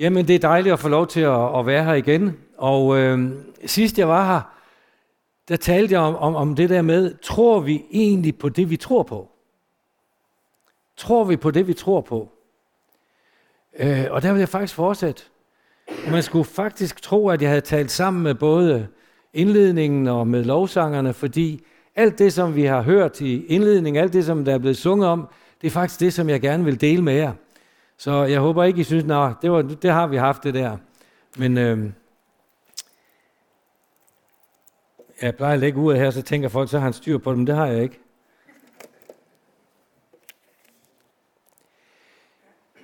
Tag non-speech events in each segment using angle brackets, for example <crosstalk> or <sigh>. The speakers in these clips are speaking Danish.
Jamen, det er dejligt at få lov til at, at være her igen. Og øh, sidst jeg var her, der talte jeg om, om, om det der med, tror vi egentlig på det, vi tror på? Tror vi på det, vi tror på? Øh, og der vil jeg faktisk fortsætte. Og man skulle faktisk tro, at jeg havde talt sammen med både indledningen og med lovsangerne, fordi alt det, som vi har hørt i indledningen, alt det, som der er blevet sunget om, det er faktisk det, som jeg gerne vil dele med jer. Så jeg håber ikke, I synes, nej, det, var, det har vi haft det der. Men øh, jeg plejer at lægge ud her, så tænker folk, så har han styr på dem. Det har jeg ikke.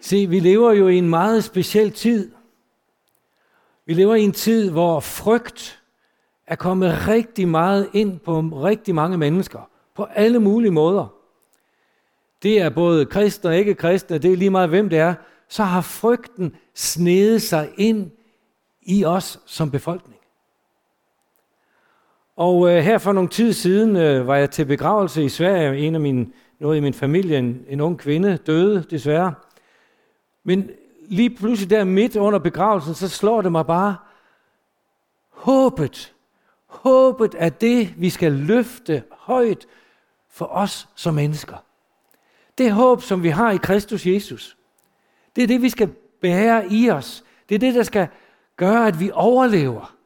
Se, vi lever jo i en meget speciel tid. Vi lever i en tid, hvor frygt er kommet rigtig meget ind på rigtig mange mennesker. På alle mulige måder. Det er både kristne og ikke kristne, det er lige meget hvem det er. Så har frygten snedet sig ind i os som befolkning. Og øh, her for nogle tid siden øh, var jeg til begravelse i Sverige. En af mine, noget i min familie, en, en ung kvinde, døde desværre. Men lige pludselig der midt under begravelsen, så slår det mig bare, håbet, håbet er det, vi skal løfte højt for os som mennesker. Det håb, som vi har i Kristus Jesus, det er det, vi skal bære i os. Det er det, der skal gøre, at vi overlever.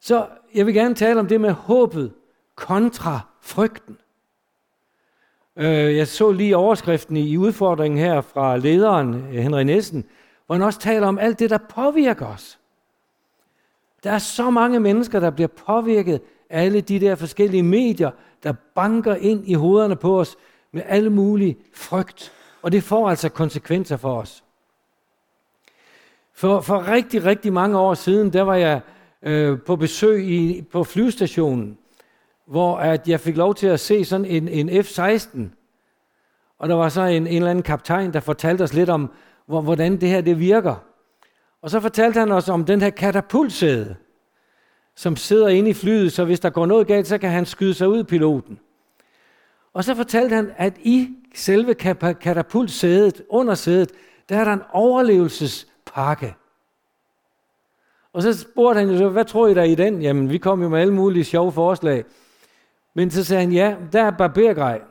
Så jeg vil gerne tale om det med håbet kontra frygten. Øh, jeg så lige overskriften i udfordringen her fra lederen, øh, Henrik Nielsen, hvor han også taler om alt det, der påvirker os. Der er så mange mennesker, der bliver påvirket af alle de der forskellige medier, der banker ind i hovederne på os med alle mulige frygt. Og det får altså konsekvenser for os. For, for rigtig, rigtig mange år siden, der var jeg øh, på besøg i, på flyvestationen, hvor at jeg fik lov til at se sådan en, en F-16. Og der var så en, en eller anden kaptajn, der fortalte os lidt om, hvor, hvordan det her det virker. Og så fortalte han os om den her katapultsæde, som sidder inde i flyet, så hvis der går noget galt, så kan han skyde sig ud piloten. Og så fortalte han, at i selve katapultsædet, under sædet, der er der en overlevelsespakke. Og så spurgte han jo så, hvad tror I der i den? Jamen, vi kom jo med alle mulige sjove forslag. Men så sagde han, ja, der er barbergrej.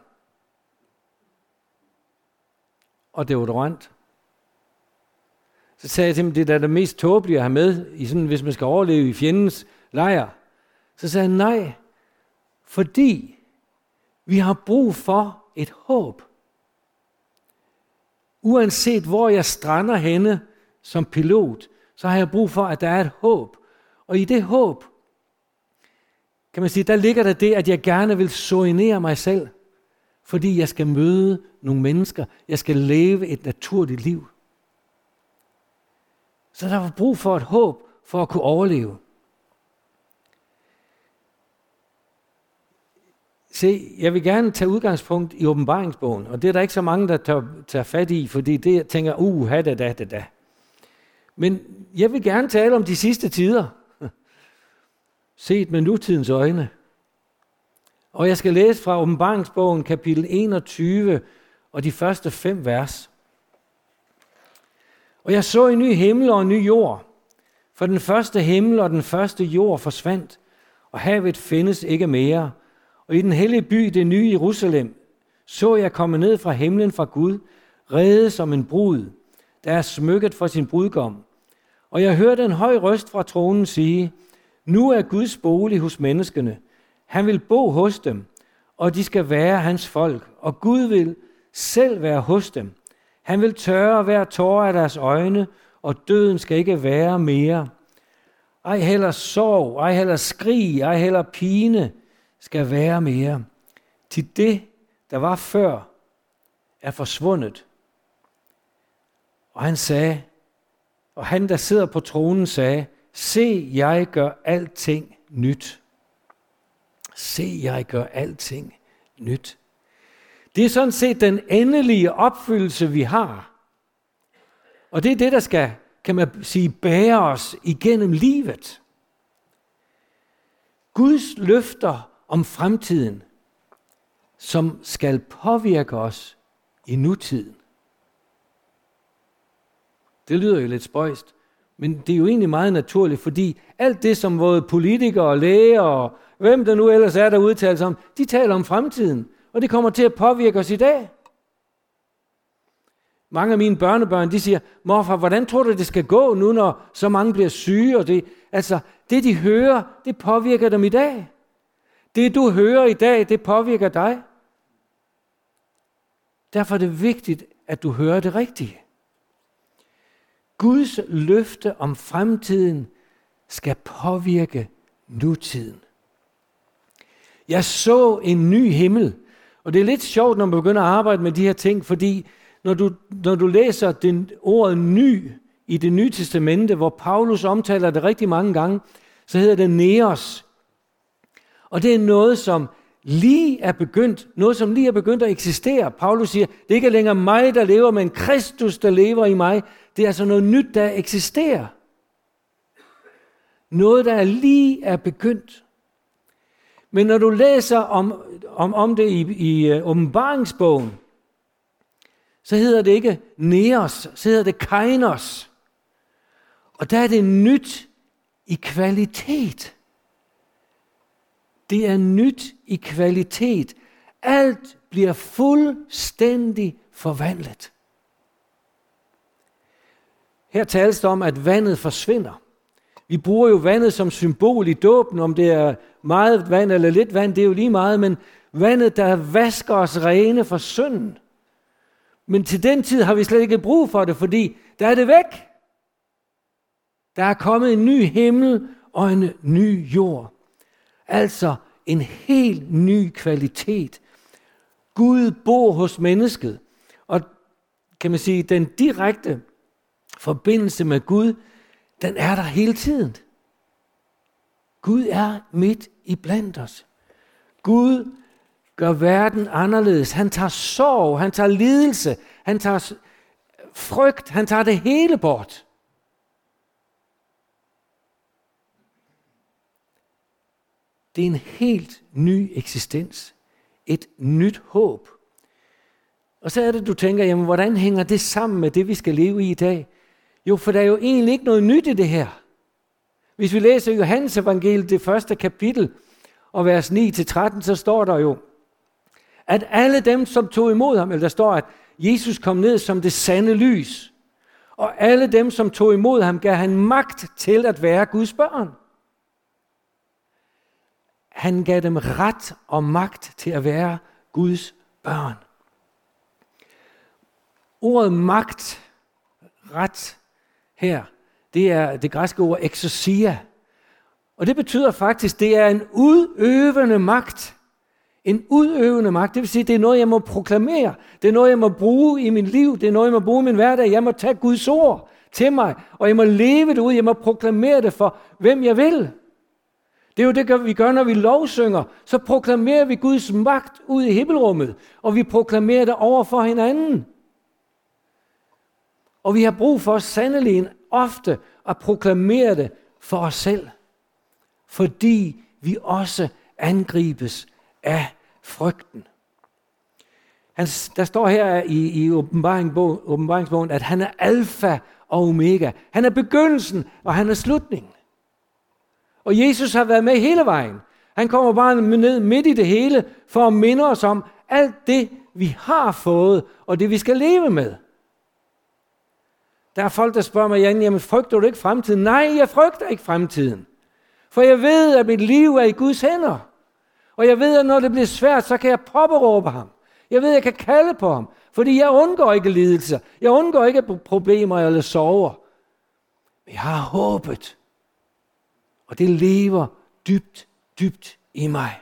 Og deodorant. Så sagde jeg til ham, det er det mest tåbelige at have med, i sådan, hvis man skal overleve i fjendens lejr. Så sagde han, nej, fordi vi har brug for et håb. Uanset hvor jeg strander henne som pilot, så har jeg brug for, at der er et håb. Og i det håb, kan man sige, der ligger der det, at jeg gerne vil soinere mig selv, fordi jeg skal møde nogle mennesker, jeg skal leve et naturligt liv. Så der var brug for et håb for at kunne overleve. Se, jeg vil gerne tage udgangspunkt i åbenbaringsbogen, og det er der ikke så mange, der tager, tager fat i, fordi det jeg tænker, uh, da, da, da, da. Men jeg vil gerne tale om de sidste tider, <laughs> set med nutidens øjne. Og jeg skal læse fra åbenbaringsbogen kapitel 21 og de første fem vers. Og jeg så en ny himmel og en ny jord, for den første himmel og den første jord forsvandt, og havet findes ikke mere. Og i den hellige by, det nye Jerusalem, så jeg komme ned fra himlen fra Gud, reddet som en brud, der er smykket for sin brudgom. Og jeg hørte en høj røst fra tronen sige, nu er Guds bolig hos menneskene. Han vil bo hos dem, og de skal være hans folk, og Gud vil selv være hos dem. Han vil tørre hver tårer af deres øjne, og døden skal ikke være mere. Ej heller sorg, ej heller skrig, ej heller pine skal være mere. Til det, der var før, er forsvundet. Og han sagde, og han, der sidder på tronen, sagde, se, jeg gør alting nyt. Se, jeg gør alting nyt. Det er sådan set den endelige opfyldelse, vi har. Og det er det, der skal, kan man sige, bære os igennem livet. Guds løfter om fremtiden, som skal påvirke os i nutiden. Det lyder jo lidt spøjst, men det er jo egentlig meget naturligt, fordi alt det, som både politikere og læger og hvem der nu ellers er, der udtaler sig om, de taler om fremtiden, og det kommer til at påvirke os i dag. Mange af mine børnebørn, de siger, morfar, hvordan tror du, det skal gå nu, når så mange bliver syge? Og det, altså, det de hører, det påvirker dem i dag. Det du hører i dag, det påvirker dig. Derfor er det vigtigt, at du hører det rigtige. Guds løfte om fremtiden skal påvirke nutiden. Jeg så en ny himmel. Og det er lidt sjovt, når man begynder at arbejde med de her ting, fordi når du, når du læser den ordet ny i det nye testamente, hvor Paulus omtaler det rigtig mange gange, så hedder det neos. Og det er noget, som lige er begyndt, noget som lige er begyndt at eksistere. Paulus siger, det er ikke længere mig, der lever, men Kristus, der lever i mig. Det er altså noget nyt, der eksisterer. Noget, der lige er begyndt. Men når du læser om, om, om det i, i øh, åbenbaringsbogen, så hedder det ikke neos, så hedder det kainos. Og der er det nyt i kvalitet. Det er nyt i kvalitet. Alt bliver fuldstændig forvandlet. Her tales der om, at vandet forsvinder. Vi bruger jo vandet som symbol i dåben, om det er meget vand eller lidt vand, det er jo lige meget, men vandet, der vasker os rene for synden. Men til den tid har vi slet ikke brug for det, fordi der er det væk. Der er kommet en ny himmel og en ny jord. Altså en helt ny kvalitet. Gud bor hos mennesket. Og kan man sige, den direkte forbindelse med Gud, den er der hele tiden. Gud er midt i blandt os. Gud gør verden anderledes. Han tager sorg, han tager lidelse, han tager frygt, han tager det hele bort. Det er en helt ny eksistens. Et nyt håb. Og så er det, du tænker, jamen hvordan hænger det sammen med det, vi skal leve i i dag? Jo, for der er jo egentlig ikke noget nyt i det her. Hvis vi læser Johannes evangeliet, det første kapitel, og vers 9-13, så står der jo, at alle dem, som tog imod ham, eller der står, at Jesus kom ned som det sande lys, og alle dem, som tog imod ham, gav han magt til at være Guds børn. Han gav dem ret og magt til at være Guds børn. Ordet magt, ret her, det er det græske ord exousia. Og det betyder faktisk, det er en udøvende magt. En udøvende magt, det vil sige, det er noget, jeg må proklamere. Det er noget, jeg må bruge i mit liv. Det er noget, jeg må bruge i min hverdag. Jeg må tage Guds ord til mig, og jeg må leve det ud. Jeg må proklamere det for, hvem jeg vil. Det er jo det, vi gør, når vi lovsynger. Så proklamerer vi Guds magt ud i himmelrummet, og vi proklamerer det over for hinanden. Og vi har brug for sandelig ofte at proklamere det for os selv, fordi vi også angribes af frygten. Han, der står her i, i åbenbaringsbogen, at han er alfa og omega. Han er begyndelsen, og han er slutningen. Og Jesus har været med hele vejen. Han kommer bare ned midt i det hele, for at minde os om alt det, vi har fået, og det vi skal leve med. Der er folk, der spørger mig, Jan, jamen frygter du ikke fremtiden? Nej, jeg frygter ikke fremtiden. For jeg ved, at mit liv er i Guds hænder. Og jeg ved, at når det bliver svært, så kan jeg påberåbe ham. Jeg ved, at jeg kan kalde på ham. Fordi jeg undgår ikke lidelser. Jeg undgår ikke problemer eller sover. Men jeg har håbet. Og det lever dybt, dybt i mig.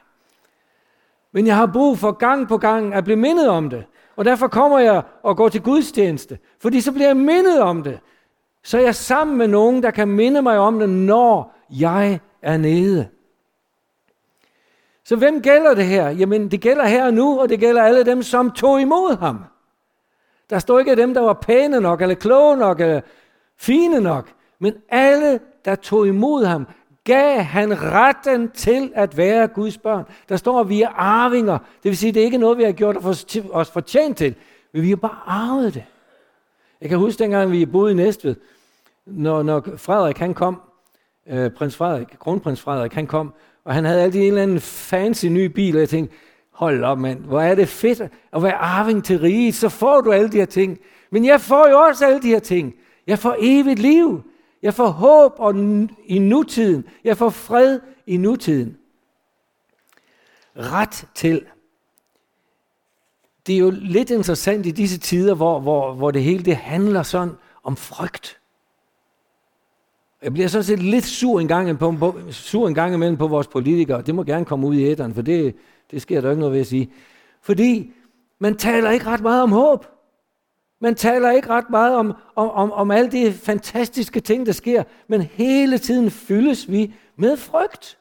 Men jeg har brug for gang på gang at blive mindet om det. Og derfor kommer jeg og går til gudstjeneste. Fordi så bliver jeg mindet om det. Så er jeg sammen med nogen, der kan minde mig om det, når jeg er nede. Så hvem gælder det her? Jamen, det gælder her og nu, og det gælder alle dem, som tog imod ham. Der står ikke dem, der var pæne nok, eller kloge nok, eller fine nok. Men alle, der tog imod ham, gav han retten til at være Guds børn. Der står, at vi er arvinger. Det vil sige, at det er ikke noget, vi har gjort os fortjent til, men vi har bare arvet det. Jeg kan huske dengang, vi boede i Næstved, når, når Frederik han kom, øh, prins Frederik, kronprins Frederik, han kom, og han havde altid en eller anden fancy ny bil, og jeg tænkte, hold op mand, hvor er det fedt at være arving til riget, så får du alle de her ting. Men jeg får jo også alle de her ting. Jeg får evigt liv. Jeg får håb og i nutiden. Jeg får fred i nutiden. Ret til. Det er jo lidt interessant i disse tider, hvor, hvor, hvor det hele det handler sådan om frygt. Jeg bliver sådan set lidt sur en gang, på, på, sur en gang imellem på vores politikere. Det må gerne komme ud i æderen, for det, det sker der ikke noget ved at sige. Fordi man taler ikke ret meget om håb. Man taler ikke ret meget om, om, om, om alle de fantastiske ting, der sker, men hele tiden fyldes vi med frygt.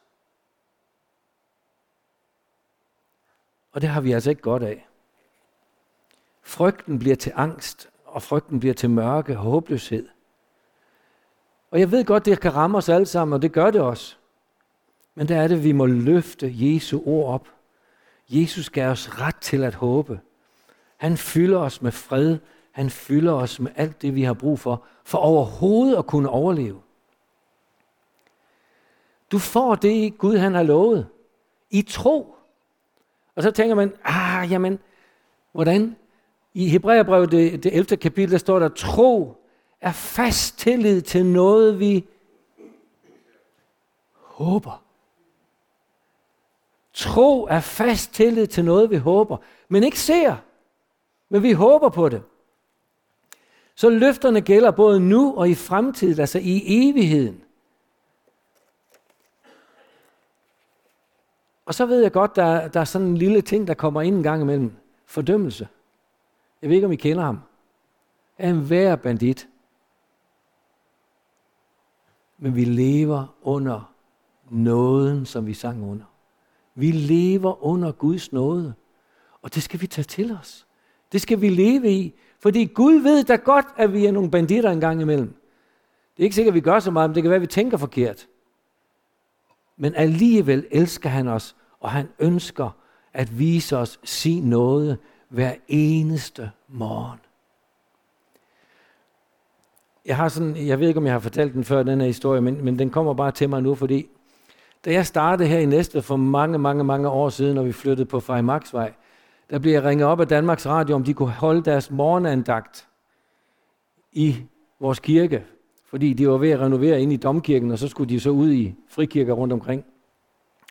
Og det har vi altså ikke godt af. Frygten bliver til angst, og frygten bliver til mørke og håbløshed. Og jeg ved godt, det kan ramme os alle sammen, og det gør det også. Men der er det, vi må løfte Jesu ord op. Jesus gav os ret til at håbe. Han fylder os med fred. Han fylder os med alt det, vi har brug for, for overhovedet at kunne overleve. Du får det, Gud han har lovet. I tro. Og så tænker man, ah, jamen, hvordan? I Hebræerbrevet, det, det 11. kapitel, der står der, tro er fast tillid til noget, vi håber. Tro er fast tillid til noget, vi håber, men ikke ser. Men vi håber på det. Så løfterne gælder både nu og i fremtiden, altså i evigheden. Og så ved jeg godt, der, der er sådan en lille ting, der kommer ind en gang imellem. Fordømmelse. Jeg ved ikke, om I kender ham. Er en værre bandit. Men vi lever under nåden, som vi sang under. Vi lever under Guds nåde. Og det skal vi tage til os. Det skal vi leve i. Fordi Gud ved da godt, at vi er nogle banditter en gang imellem. Det er ikke sikkert, at vi gør så meget, men det kan være, at vi tænker forkert. Men alligevel elsker han os, og han ønsker at vise os sin nåde hver eneste morgen. Jeg har sådan, jeg ved ikke, om jeg har fortalt den før, den her historie, men, men den kommer bare til mig nu, fordi da jeg startede her i Næstved for mange, mange, mange år siden, når vi flyttede på Freimarksvej, der blev jeg ringet op af Danmarks Radio, om de kunne holde deres morgenandagt i vores kirke, fordi de var ved at renovere ind i domkirken, og så skulle de så ud i frikirker rundt omkring.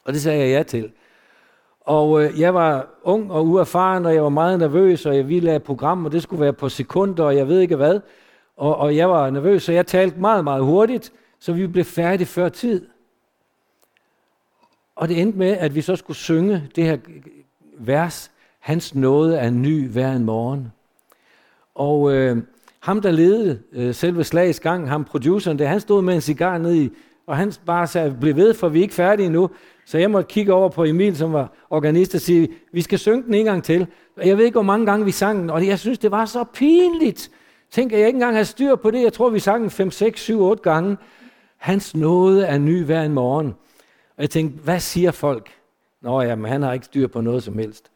Og det sagde jeg ja til. Og øh, jeg var ung og uerfaren, og jeg var meget nervøs, og jeg ville lave et program, og det skulle være på sekunder, og jeg ved ikke hvad. Og, og jeg var nervøs, så jeg talte meget, meget hurtigt, så vi blev færdige før tid. Og det endte med, at vi så skulle synge det her vers, Hans nåde er ny hver en morgen. Og øh, ham, der ledede øh, selve slagets gang, ham produceren, det, han stod med en cigar nede i, og han bare sagde, bliv ved, for vi er ikke færdige endnu. Så jeg måtte kigge over på Emil, som var organist, og sige, vi skal synge den en gang til. Og jeg ved ikke, hvor mange gange vi sang den, og jeg synes, det var så pinligt. Tænk, at jeg ikke engang har styr på det. Jeg tror, vi sang den 5, 6, 7, 8 gange. Hans nåde er ny hver en morgen. Og jeg tænkte, hvad siger folk? Nå ja, men han har ikke styr på noget som helst.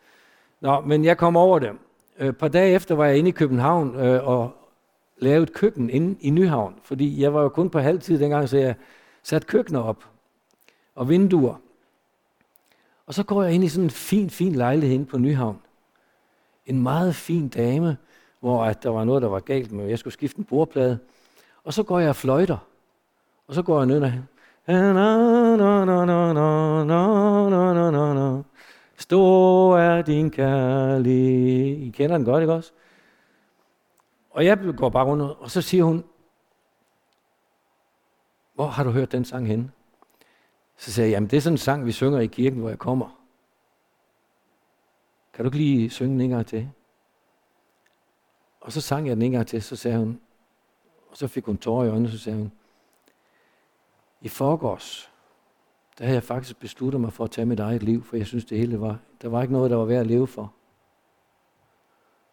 Nå, men jeg kom over det. Et øh, par dage efter var jeg inde i København øh, og lavede et køkken inde i Nyhavn, fordi jeg var jo kun på halvtid dengang, så jeg satte køkkener op og vinduer. Og så går jeg ind i sådan en fin, fin lejlighed inde på Nyhavn. En meget fin dame, hvor at der var noget, der var galt med, jeg skulle skifte en bordplade. Og så går jeg og fløjter. Og så går jeg ned og Stor er din kærlighed. I kender den godt, ikke også? Og jeg går bare rundt, og så siger hun, hvor har du hørt den sang henne? Så siger jeg, jamen det er sådan en sang, vi synger i kirken, hvor jeg kommer. Kan du ikke lige synge den en gang til? Og så sang jeg den en gang til, så sagde hun, og så fik hun tårer i øjnene, så sagde hun, i forgårs, der havde jeg faktisk besluttet mig for at tage mit eget liv, for jeg synes det hele var, der var ikke noget, der var værd at leve for.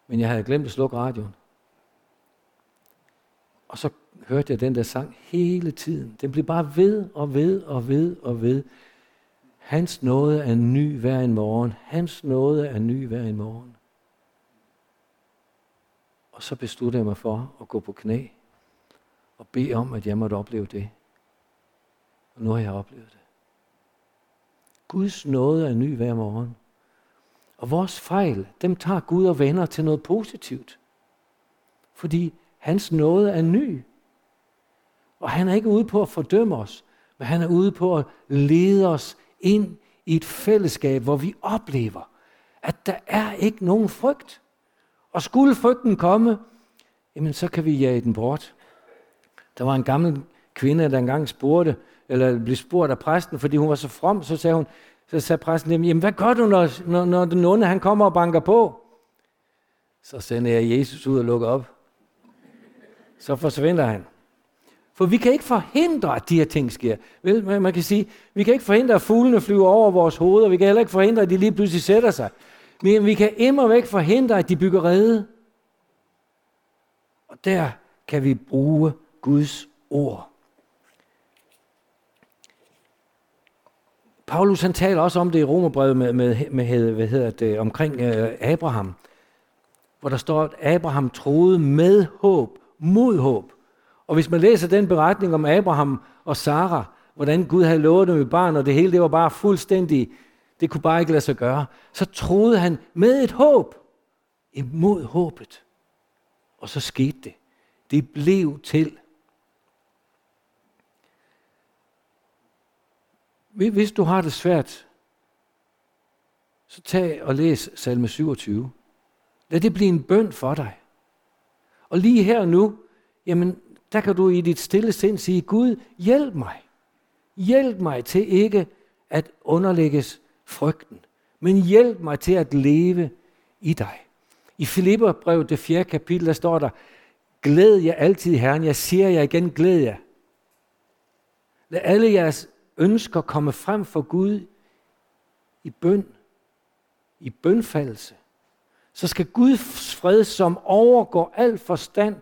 Men jeg havde glemt at slukke radioen. Og så hørte jeg den der sang hele tiden. Den blev bare ved og ved og ved og ved. Hans nåde er ny hver en morgen. Hans nåde er ny hver en morgen. Og så besluttede jeg mig for at gå på knæ og bede om, at jeg måtte opleve det. Og nu har jeg oplevet det. Guds nåde er ny hver morgen. Og vores fejl, dem tager Gud og vender til noget positivt. Fordi hans nåde er ny. Og han er ikke ude på at fordømme os, men han er ude på at lede os ind i et fællesskab, hvor vi oplever, at der er ikke nogen frygt. Og skulle frygten komme, jamen så kan vi jage den bort. Der var en gammel kvinde, der engang spurgte, eller blev spurgt af præsten, fordi hun var så from, så sagde hun, så sagde præsten, jamen hvad gør du, når, når, når den onde han kommer og banker på? Så sender jeg Jesus ud og lukker op. Så forsvinder han. For vi kan ikke forhindre, at de her ting sker. Vel, man kan sige, vi kan ikke forhindre, at fuglene flyver over vores hoveder. Vi kan heller ikke forhindre, at de lige pludselig sætter sig. Men vi kan immer væk forhindre, at de bygger rede. Og der kan vi bruge Guds ord. Paulus han taler også om det i Romerbrevet med, med, med hvad hedder det, omkring øh, Abraham, hvor der står, at Abraham troede med håb, mod håb. Og hvis man læser den beretning om Abraham og Sara, hvordan Gud havde lovet dem et barn, og det hele det var bare fuldstændig, det kunne bare ikke lade sig gøre, så troede han med et håb imod håbet. Og så skete det. Det blev til. Hvis du har det svært, så tag og læs salme 27. Lad det blive en bøn for dig. Og lige her og nu, jamen, der kan du i dit stille sind sige, Gud, hjælp mig. Hjælp mig til ikke at underlægges frygten, men hjælp mig til at leve i dig. I Filipperbrevet, det fjerde kapitel, der står der, glæd jer altid, Herren. Jeg siger jer igen, glæd jer. Lad alle jeres ønsker komme frem for Gud i bøn, i bønfaldelse, så skal Guds fred, som overgår al forstand,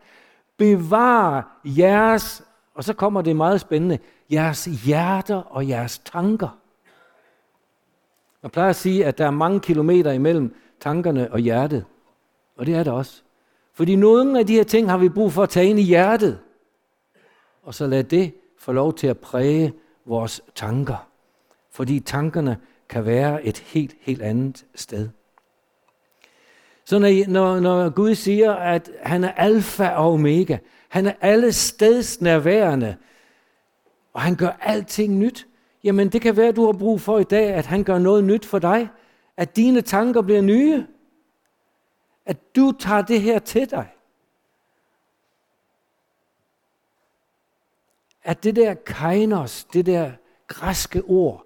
bevare jeres, og så kommer det meget spændende, jeres hjerter og jeres tanker. Man plejer at sige, at der er mange kilometer imellem tankerne og hjertet. Og det er det også. Fordi nogle af de her ting har vi brug for at tage ind i hjertet. Og så lad det få lov til at præge vores tanker. Fordi tankerne kan være et helt, helt andet sted. Så når, når, når Gud siger, at han er alfa og omega, han er alle steds nærværende, og han gør alting nyt, jamen det kan være, at du har brug for i dag, at han gør noget nyt for dig, at dine tanker bliver nye, at du tager det her til dig. At det der kainos, det der græske ord,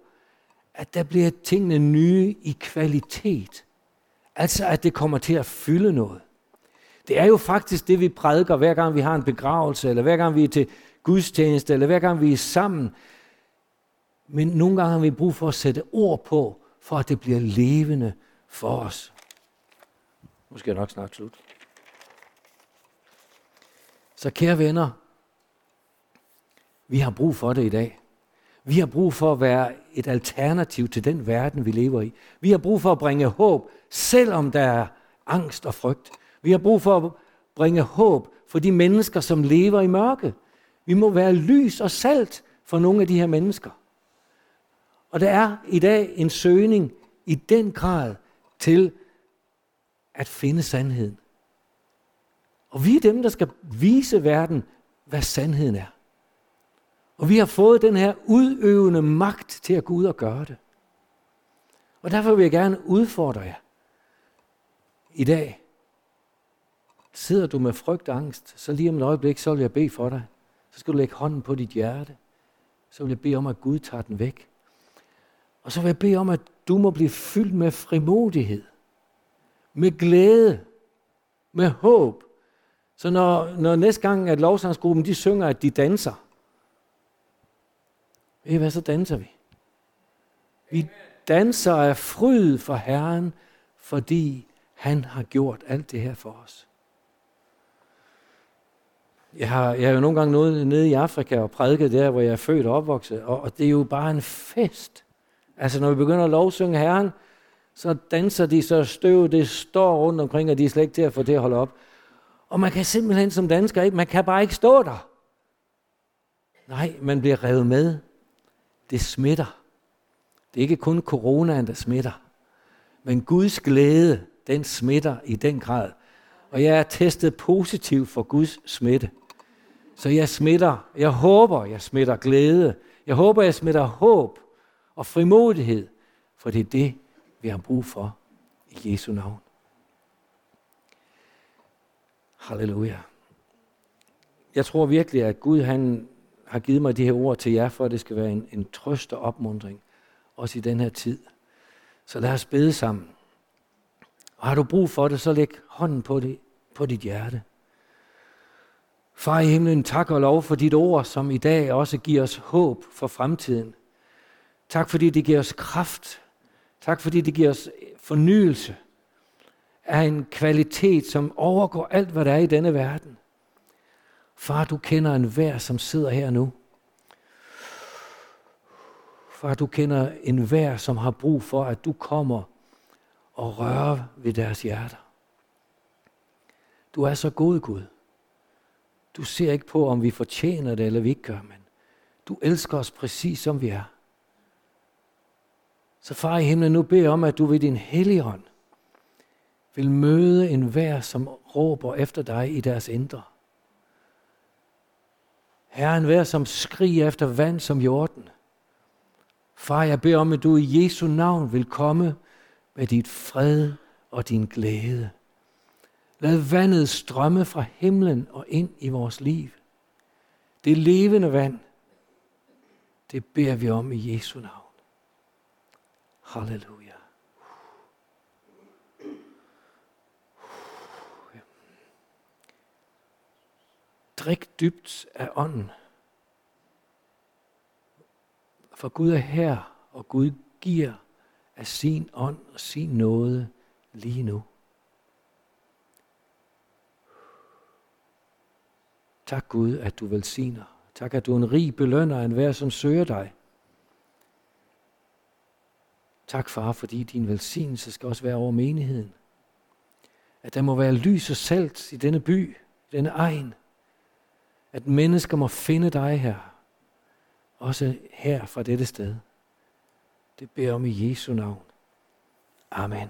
at der bliver tingene nye i kvalitet. Altså at det kommer til at fylde noget. Det er jo faktisk det, vi prædiker, hver gang vi har en begravelse, eller hver gang vi er til gudstjeneste, eller hver gang vi er sammen. Men nogle gange har vi brug for at sætte ord på, for at det bliver levende for os. Nu skal jeg nok snart slut. Så kære venner, vi har brug for det i dag. Vi har brug for at være et alternativ til den verden, vi lever i. Vi har brug for at bringe håb, selvom der er angst og frygt. Vi har brug for at bringe håb for de mennesker, som lever i mørke. Vi må være lys og salt for nogle af de her mennesker. Og der er i dag en søgning i den grad til at finde sandheden. Og vi er dem, der skal vise verden, hvad sandheden er. Og vi har fået den her udøvende magt til at gå ud og gøre det. Og derfor vil jeg gerne udfordre jer i dag. Sidder du med frygt og angst, så lige om et øjeblik, så vil jeg bede for dig. Så skal du lægge hånden på dit hjerte. Så vil jeg bede om, at Gud tager den væk. Og så vil jeg bede om, at du må blive fyldt med frimodighed, med glæde, med håb. Så når, når næste gang, at lovsangsgruppen de synger, at de danser, ved I hvad, så danser vi. Vi danser af fryd for Herren, fordi han har gjort alt det her for os. Jeg har, jeg har jo nogle gange nået nede i Afrika og prædiket der, hvor jeg er født og opvokset, og, og det er jo bare en fest. Altså når vi begynder at lovsynge Herren, så danser de, så støv det står rundt omkring, og de er slet ikke til at få det at holde op. Og man kan simpelthen som dansker ikke, man kan bare ikke stå der. Nej, man bliver revet med. Det smitter. Det er ikke kun coronaen, der smitter. Men Guds glæde, den smitter i den grad. Og jeg er testet positiv for Guds smitte. Så jeg smitter, jeg håber, jeg smitter glæde. Jeg håber, jeg smitter håb og frimodighed. For det er det, vi har brug for i Jesu navn. Halleluja. Jeg tror virkelig, at Gud han har givet mig de her ord til jer, for at det skal være en, en trøst og opmundring, også i den her tid. Så lad os bede sammen. Og har du brug for det, så læg hånden på, det, på dit hjerte. Far i himlen, tak og lov for dit ord, som i dag også giver os håb for fremtiden. Tak fordi det giver os kraft. Tak fordi det giver os fornyelse af en kvalitet, som overgår alt, hvad der er i denne verden. Far, du kender enhver, som sidder her nu. Far, du kender enhver, som har brug for, at du kommer og rører ved deres hjerter. Du er så god, Gud. Du ser ikke på, om vi fortjener det, eller vi ikke gør, men du elsker os præcis, som vi er. Så far i himlen, nu beder om, at du ved din hellige ånd vil møde enhver, som råber efter dig i deres indre. Herren, vær som skriger efter vand som jorden. Far, jeg beder om, at du i Jesu navn vil komme med dit fred og din glæde. Lad vandet strømme fra himlen og ind i vores liv. Det levende vand, det beder vi om i Jesu navn. Halleluja. Drik dybt af ånden. For Gud er her, og Gud giver af sin ånd og sin nåde lige nu. Tak Gud, at du velsigner. Tak, at du er en rig belønner af enhver, som søger dig. Tak, far, fordi din velsignelse skal også være over menigheden. At der må være lys og salt i denne by, i denne egen. At mennesker må finde dig her. Også her fra dette sted. Det beder om i Jesu navn. Amen.